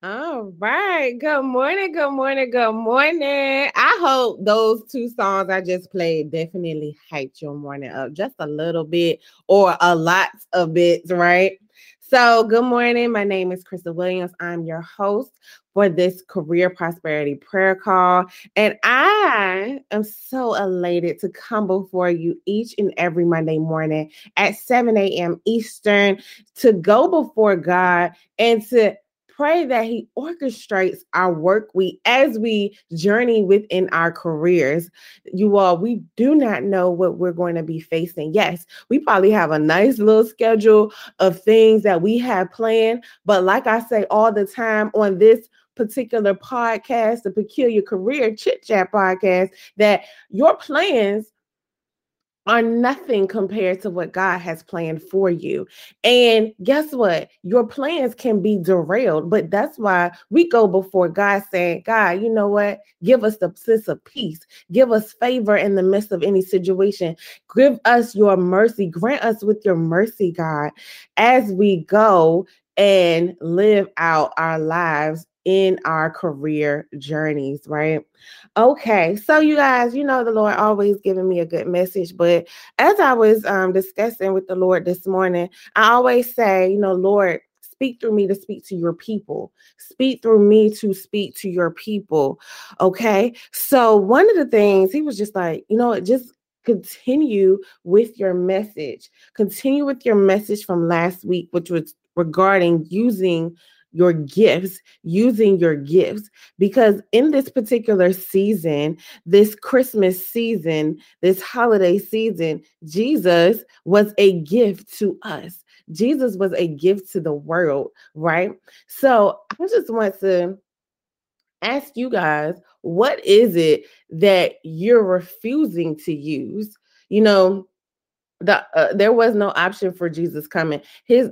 All right. Good morning. Good morning. Good morning. I hope those two songs I just played definitely hyped your morning up just a little bit or a lot of bits, right? So, good morning. My name is Crystal Williams. I'm your host for this career prosperity prayer call. And I am so elated to come before you each and every Monday morning at 7 a.m. Eastern to go before God and to pray that He orchestrates our work week as we journey within our careers. You all, we do not know what we're going to be facing. Yes, we probably have a nice little schedule of things that we have planned. But like I say all the time on this particular podcast, the Peculiar Career Chit Chat podcast, that your plans are nothing compared to what God has planned for you. And guess what? Your plans can be derailed, but that's why we go before God saying, God, you know what? Give us the sense of peace. Give us favor in the midst of any situation. Give us your mercy. Grant us with your mercy, God, as we go and live out our lives in our career journeys, right? Okay, so you guys, you know, the Lord always giving me a good message, but as I was um, discussing with the Lord this morning, I always say, you know, Lord, speak through me to speak to your people, speak through me to speak to your people. Okay, so one of the things he was just like, you know, just continue with your message, continue with your message from last week, which was regarding using your gifts, using your gifts. Because in this particular season, this Christmas season, this holiday season, Jesus was a gift to us. Jesus was a gift to the world, right? So I just want to ask you guys what is it that you're refusing to use? You know, the uh, there was no option for Jesus coming. His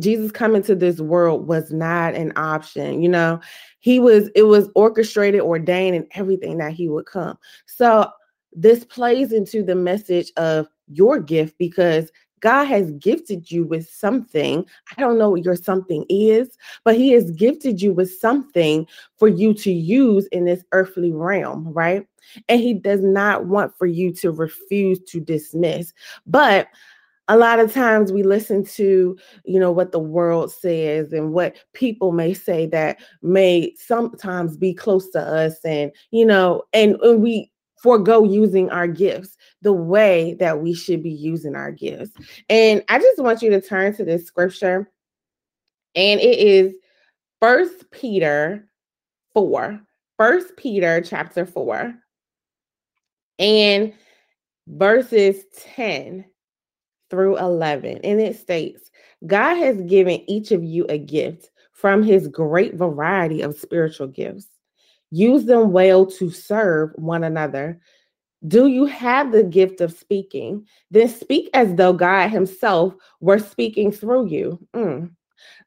Jesus coming to this world was not an option. You know, he was it was orchestrated, ordained, and everything that he would come. So this plays into the message of your gift because God has gifted you with something. I don't know what your something is, but He has gifted you with something for you to use in this earthly realm, right? And He does not want for you to refuse to dismiss. But a lot of times we listen to you know what the world says and what people may say that may sometimes be close to us and you know and, and we forego using our gifts the way that we should be using our gifts. And I just want you to turn to this scripture, and it is First Peter 4. First Peter chapter 4 and verses 10 through 11. And it states, God has given each of you a gift from his great variety of spiritual gifts. Use them well to serve one another. Do you have the gift of speaking? Then speak as though God Himself were speaking through you. Mm.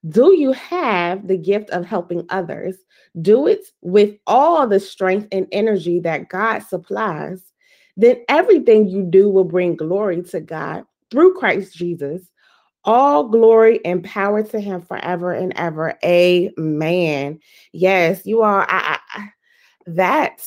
Do you have the gift of helping others? Do it with all the strength and energy that God supplies. Then everything you do will bring glory to God through Christ Jesus. All glory and power to him forever and ever. Amen. Yes, you are. I, I, that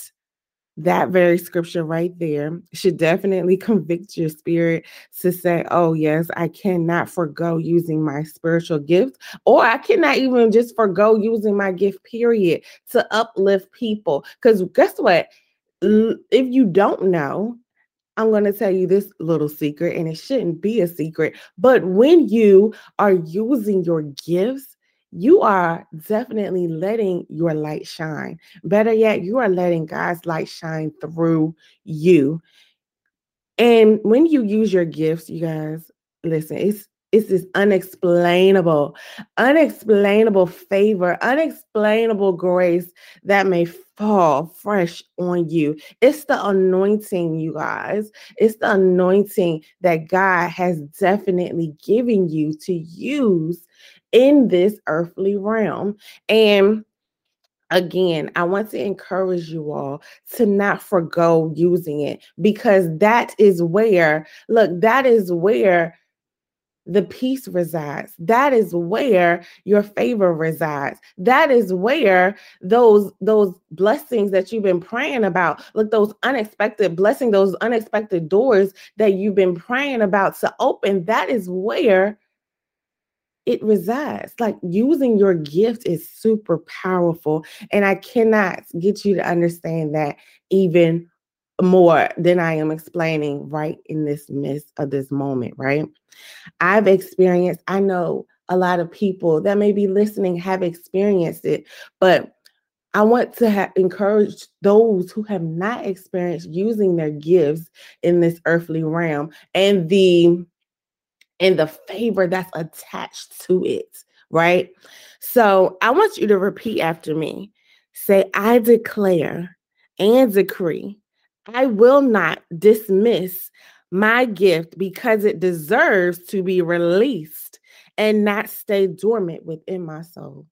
that very scripture right there should definitely convict your spirit to say, Oh, yes, I cannot forego using my spiritual gift, or I cannot even just forego using my gift, period, to uplift people. Because guess what? If you don't know, I'm going to tell you this little secret, and it shouldn't be a secret. But when you are using your gifts, you are definitely letting your light shine. Better yet, you are letting God's light shine through you. And when you use your gifts, you guys, listen, it's it's this unexplainable, unexplainable favor, unexplainable grace that may fall fresh on you. It's the anointing, you guys. It's the anointing that God has definitely given you to use in this earthly realm. And again, I want to encourage you all to not forego using it because that is where, look, that is where the peace resides. That is where your favor resides. That is where those those blessings that you've been praying about, look those unexpected blessings, those unexpected doors that you've been praying about to open, that is where it resides. Like using your gift is super powerful and I cannot get you to understand that even more than I am explaining right in this midst of this moment, right? I've experienced, I know a lot of people that may be listening have experienced it, but I want to ha- encourage those who have not experienced using their gifts in this earthly realm and the and the favor that's attached to it, right? So I want you to repeat after me. Say, I declare and decree I will not dismiss my gift because it deserves to be released and not stay dormant within my soul.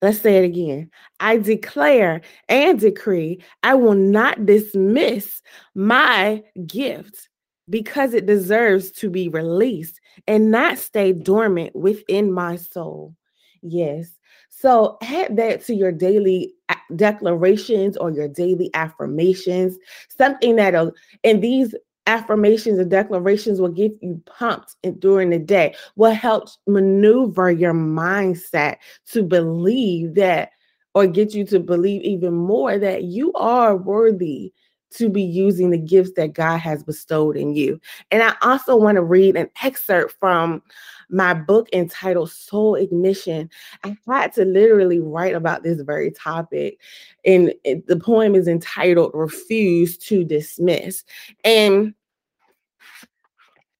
Let's say it again. I declare and decree I will not dismiss my gift because it deserves to be released and not stay dormant within my soul. Yes. So add that to your daily declarations or your daily affirmations, something that'll, and these affirmations and declarations will get you pumped during the day, will help maneuver your mindset to believe that, or get you to believe even more that you are worthy to be using the gifts that God has bestowed in you. And I also want to read an excerpt from my book entitled Soul Ignition. I had to literally write about this very topic. And the poem is entitled Refuse to Dismiss. And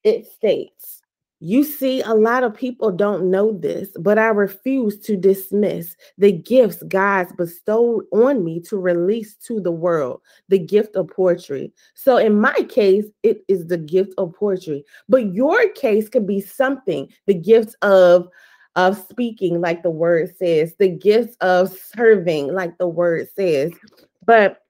it states, you see, a lot of people don't know this, but I refuse to dismiss the gifts God's bestowed on me to release to the world the gift of poetry. So, in my case, it is the gift of poetry, but your case could be something the gift of of speaking, like the word says, the gifts of serving, like the word says. But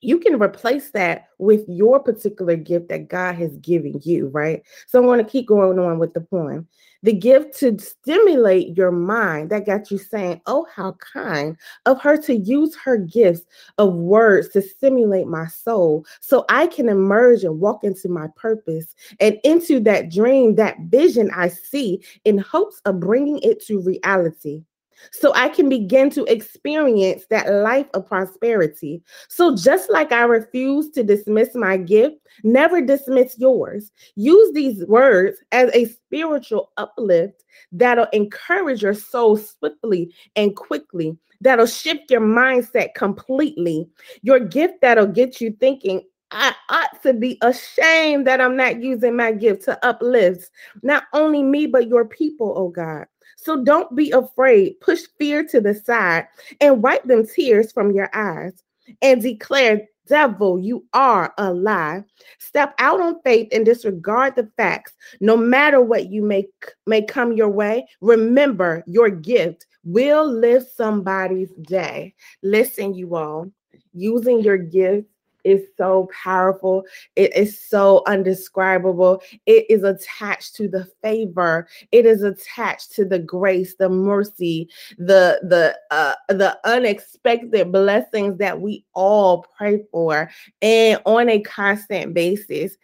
you can replace that with your particular gift that God has given you, right? So I'm going to keep going on with the poem. The gift to stimulate your mind that got you saying, Oh, how kind of her to use her gifts of words to stimulate my soul so I can emerge and walk into my purpose and into that dream, that vision I see in hopes of bringing it to reality so I can begin to experience that life of prosperity. So, just like I refuse to dismiss my gift, never dismiss yours. Use these words as a spiritual uplift that'll encourage your soul swiftly and quickly, that'll shift your mindset completely. Your gift that'll get you thinking, I ought to be ashamed that I'm not using my gift to uplift not only me, but your people, oh God. So don't be afraid. Push fear to the side and wipe them tears from your eyes and declare, Devil, you are a lie. Step out on faith and disregard the facts. No matter what you may, may come your way, remember your gift will lift somebody's day. Listen, you all, using your gift is so powerful. It is so undescribable. It is attached to the favor. It is attached to the grace, the mercy, the the uh, the unexpected blessings that we all pray for and on a constant basis.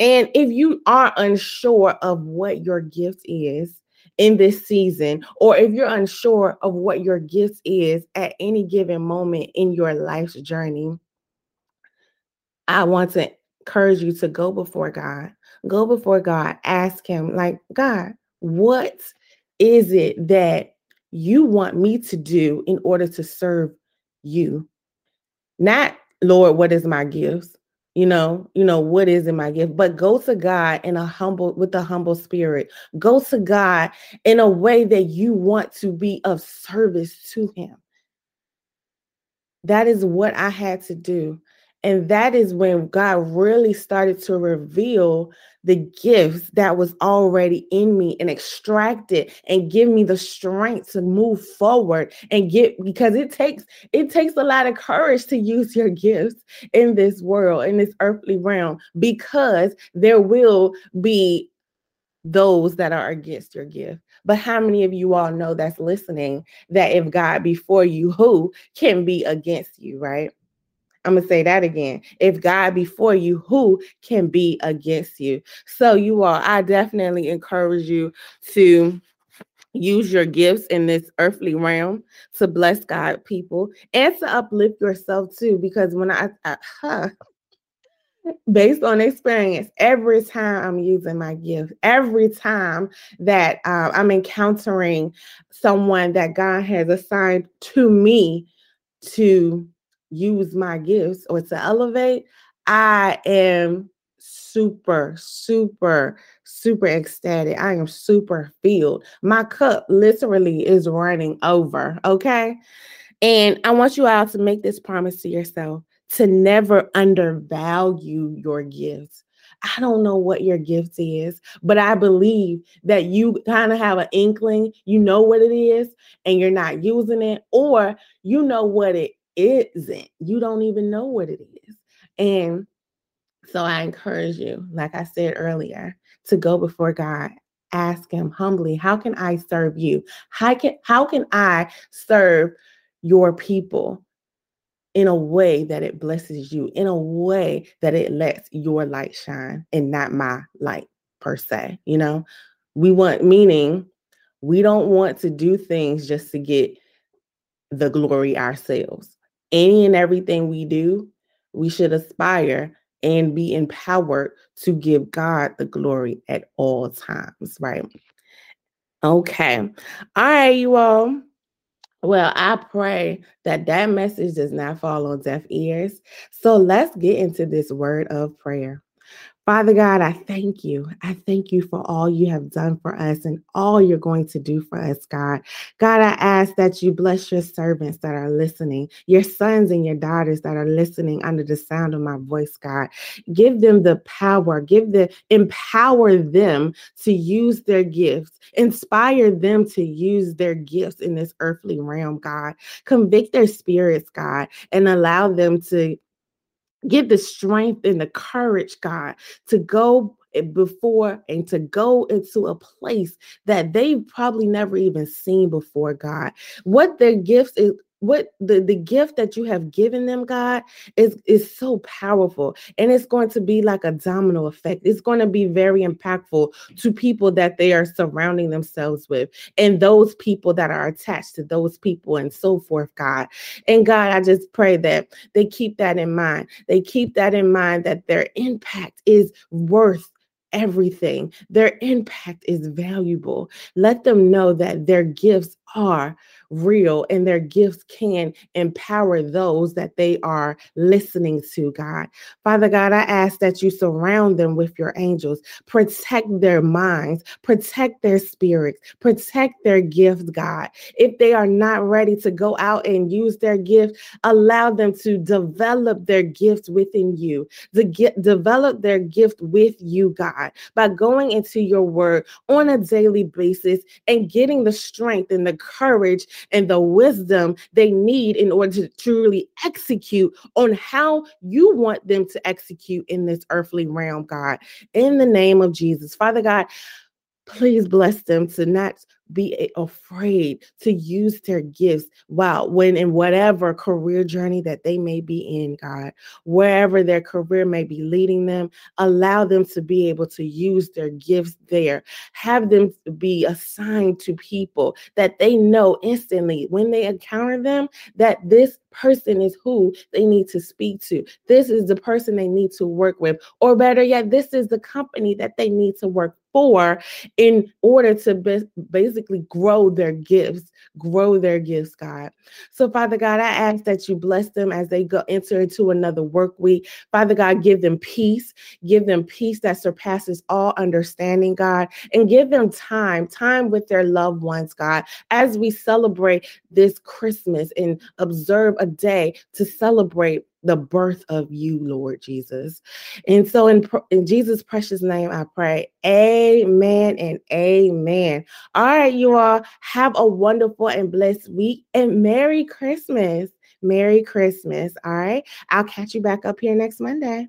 And if you are unsure of what your gift is, in this season, or if you're unsure of what your gift is at any given moment in your life's journey, I want to encourage you to go before God. Go before God. Ask Him, like, God, what is it that you want me to do in order to serve you? Not, Lord, what is my gifts? you know you know what is in my gift but go to god in a humble with a humble spirit go to god in a way that you want to be of service to him that is what i had to do and that is when god really started to reveal the gifts that was already in me and extract it and give me the strength to move forward and get because it takes it takes a lot of courage to use your gifts in this world in this earthly realm because there will be those that are against your gift. But how many of you all know that's listening that if God before you, who can be against you, right? I'm going to say that again. If God before you, who can be against you? So, you all, I definitely encourage you to use your gifts in this earthly realm to bless God people and to uplift yourself too. Because when I, I huh, based on experience, every time I'm using my gift, every time that uh, I'm encountering someone that God has assigned to me to use my gifts or to elevate, I am super, super, super ecstatic. I am super filled. My cup literally is running over. Okay. And I want you all to make this promise to yourself to never undervalue your gifts. I don't know what your gift is, but I believe that you kind of have an inkling, you know what it is, and you're not using it, or you know what it isn't. You don't even know what it is. And so I encourage you, like I said earlier, to go before God. Ask him humbly, how can I serve you? How can how can I serve your people in a way that it blesses you, in a way that it lets your light shine and not my light per se, you know? We want meaning we don't want to do things just to get the glory ourselves any and everything we do, we should aspire and be empowered to give God the glory at all times, right? Okay. All right, you all. Well, I pray that that message does not fall on deaf ears. So let's get into this word of prayer. Father God, I thank you. I thank you for all you have done for us and all you're going to do for us, God. God, I ask that you bless your servants that are listening, your sons and your daughters that are listening under the sound of my voice, God. Give them the power, give the empower them to use their gifts, inspire them to use their gifts in this earthly realm, God. Convict their spirits, God, and allow them to Give the strength and the courage, God, to go eh, before and to go into a place that they've probably never even seen before, God. What their gifts is what the, the gift that you have given them, God, is, is so powerful. And it's going to be like a domino effect. It's going to be very impactful to people that they are surrounding themselves with and those people that are attached to those people and so forth, God. And God, I just pray that they keep that in mind. They keep that in mind that their impact is worth everything. Their impact is valuable. Let them know that their gifts are real and their gifts can empower those that they are listening to, God. Father God, I ask that you surround them with your angels, protect their minds, protect their spirits, protect their gifts, God. If they are not ready to go out and use their gift, allow them to develop their gifts within you, to get develop their gift with you, God, by going into your word on a daily basis and getting the strength and the courage and the wisdom they need in order to truly execute on how you want them to execute in this earthly realm, God. In the name of Jesus, Father God, please bless them to not be afraid to use their gifts while when in whatever career journey that they may be in, God, wherever their career may be leading them, allow them to be able to use their gifts there. Have them be assigned to people that they know instantly when they encounter them that this person is who they need to speak to. This is the person they need to work with, or better yet, this is the company that they need to work for in order to be- basically grow their gifts, grow their gifts, God. So, Father God, I ask that you bless them as they go enter into another work week. Father God, give them peace, give them peace that surpasses all understanding, God, and give them time, time with their loved ones, God, as we celebrate this Christmas and observe a day to celebrate the birth of you, Lord Jesus. And so, in, in Jesus' precious name, I pray, Amen and Amen. All right, you all have a wonderful and blessed week and Merry Christmas. Merry Christmas. All right, I'll catch you back up here next Monday.